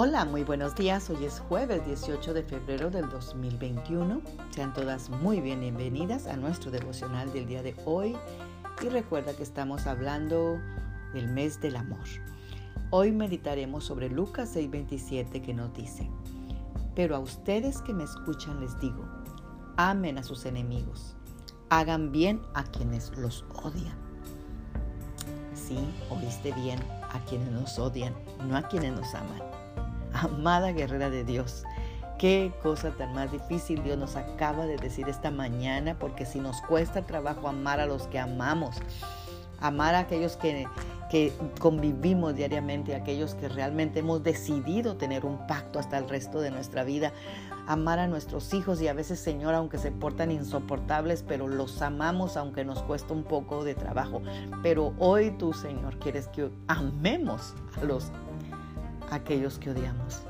Hola, muy buenos días. Hoy es jueves 18 de febrero del 2021. Sean todas muy bienvenidas a nuestro devocional del día de hoy. Y recuerda que estamos hablando del mes del amor. Hoy meditaremos sobre Lucas 6:27 que nos dice, pero a ustedes que me escuchan les digo, amen a sus enemigos, hagan bien a quienes los odian. Sí, oíste bien, a quienes nos odian, no a quienes nos aman amada guerrera de Dios. Qué cosa tan más difícil Dios nos acaba de decir esta mañana, porque si nos cuesta trabajo amar a los que amamos, amar a aquellos que, que convivimos diariamente, aquellos que realmente hemos decidido tener un pacto hasta el resto de nuestra vida, amar a nuestros hijos y a veces, Señor, aunque se portan insoportables, pero los amamos aunque nos cuesta un poco de trabajo. Pero hoy tú, Señor, quieres que amemos a los aquellos que odiamos.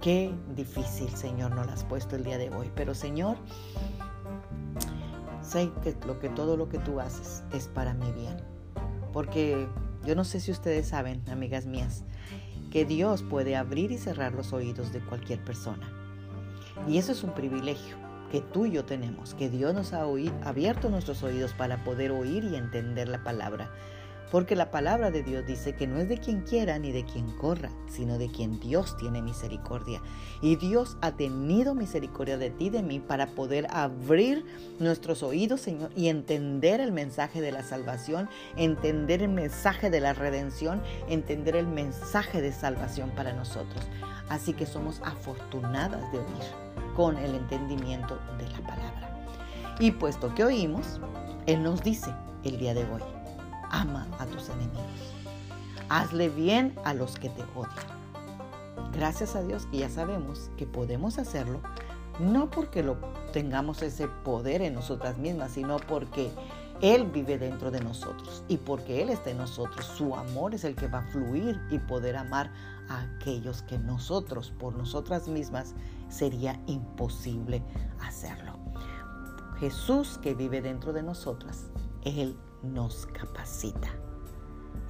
Qué difícil, Señor, nos lo has puesto el día de hoy. Pero, Señor, sé que todo lo que tú haces es para mi bien. Porque yo no sé si ustedes saben, amigas mías, que Dios puede abrir y cerrar los oídos de cualquier persona. Y eso es un privilegio que tú y yo tenemos, que Dios nos ha abierto nuestros oídos para poder oír y entender la palabra. Porque la palabra de Dios dice que no es de quien quiera ni de quien corra, sino de quien Dios tiene misericordia. Y Dios ha tenido misericordia de ti, de mí, para poder abrir nuestros oídos, Señor, y entender el mensaje de la salvación, entender el mensaje de la redención, entender el mensaje de salvación para nosotros. Así que somos afortunadas de oír con el entendimiento de la palabra. Y puesto que oímos, Él nos dice el día de hoy ama a tus enemigos. Hazle bien a los que te odian. Gracias a Dios que ya sabemos que podemos hacerlo, no porque lo tengamos ese poder en nosotras mismas, sino porque Él vive dentro de nosotros y porque Él está en nosotros. Su amor es el que va a fluir y poder amar a aquellos que nosotros, por nosotras mismas, sería imposible hacerlo. Jesús que vive dentro de nosotras, Él nos capacita.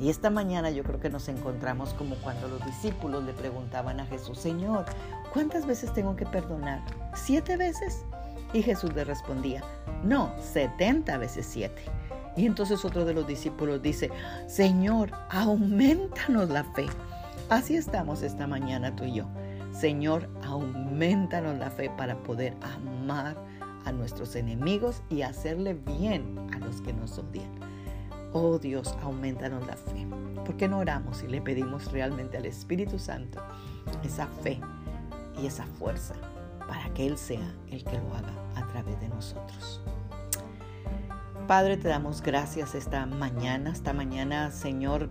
Y esta mañana yo creo que nos encontramos como cuando los discípulos le preguntaban a Jesús, Señor, ¿cuántas veces tengo que perdonar? ¿Siete veces? Y Jesús le respondía, no, setenta veces siete. Y entonces otro de los discípulos dice, Señor, aumentanos la fe. Así estamos esta mañana tú y yo. Señor, aumentanos la fe para poder amar a nuestros enemigos y hacerle bien a los que nos odian. Oh Dios, aumentanos la fe. ¿Por qué no oramos y le pedimos realmente al Espíritu Santo esa fe y esa fuerza para que Él sea el que lo haga a través de nosotros? Padre, te damos gracias esta mañana, esta mañana, Señor,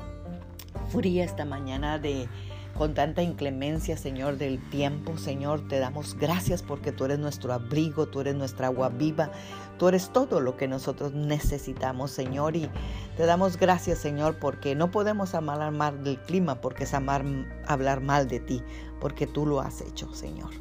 fría, esta mañana de con tanta inclemencia, Señor, del tiempo. Señor, te damos gracias porque tú eres nuestro abrigo, tú eres nuestra agua viva, tú eres todo lo que nosotros necesitamos, Señor. Y te damos gracias, Señor, porque no podemos amar mal del clima, porque es amar, hablar mal de ti, porque tú lo has hecho, Señor.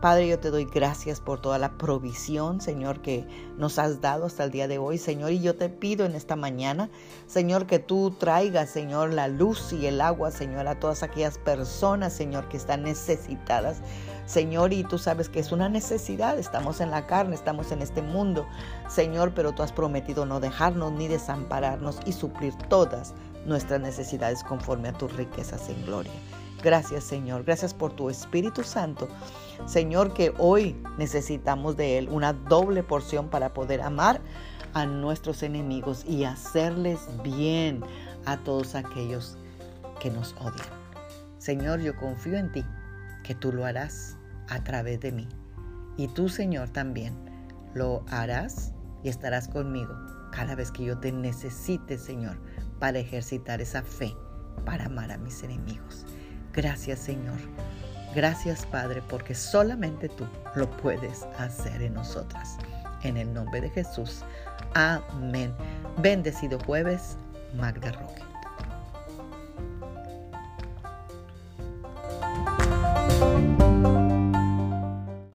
Padre, yo te doy gracias por toda la provisión, Señor, que nos has dado hasta el día de hoy, Señor. Y yo te pido en esta mañana, Señor, que tú traigas, Señor, la luz y el agua, Señor, a todas aquellas personas, Señor, que están necesitadas. Señor, y tú sabes que es una necesidad, estamos en la carne, estamos en este mundo, Señor, pero tú has prometido no dejarnos ni desampararnos y suplir todas nuestras necesidades conforme a tus riquezas en gloria. Gracias Señor, gracias por tu Espíritu Santo. Señor, que hoy necesitamos de Él una doble porción para poder amar a nuestros enemigos y hacerles bien a todos aquellos que nos odian. Señor, yo confío en ti, que tú lo harás a través de mí. Y tú, Señor, también lo harás y estarás conmigo cada vez que yo te necesite, Señor, para ejercitar esa fe, para amar a mis enemigos. Gracias Señor. Gracias Padre porque solamente tú lo puedes hacer en nosotras. En el nombre de Jesús. Amén. Bendecido jueves, Magda Roque.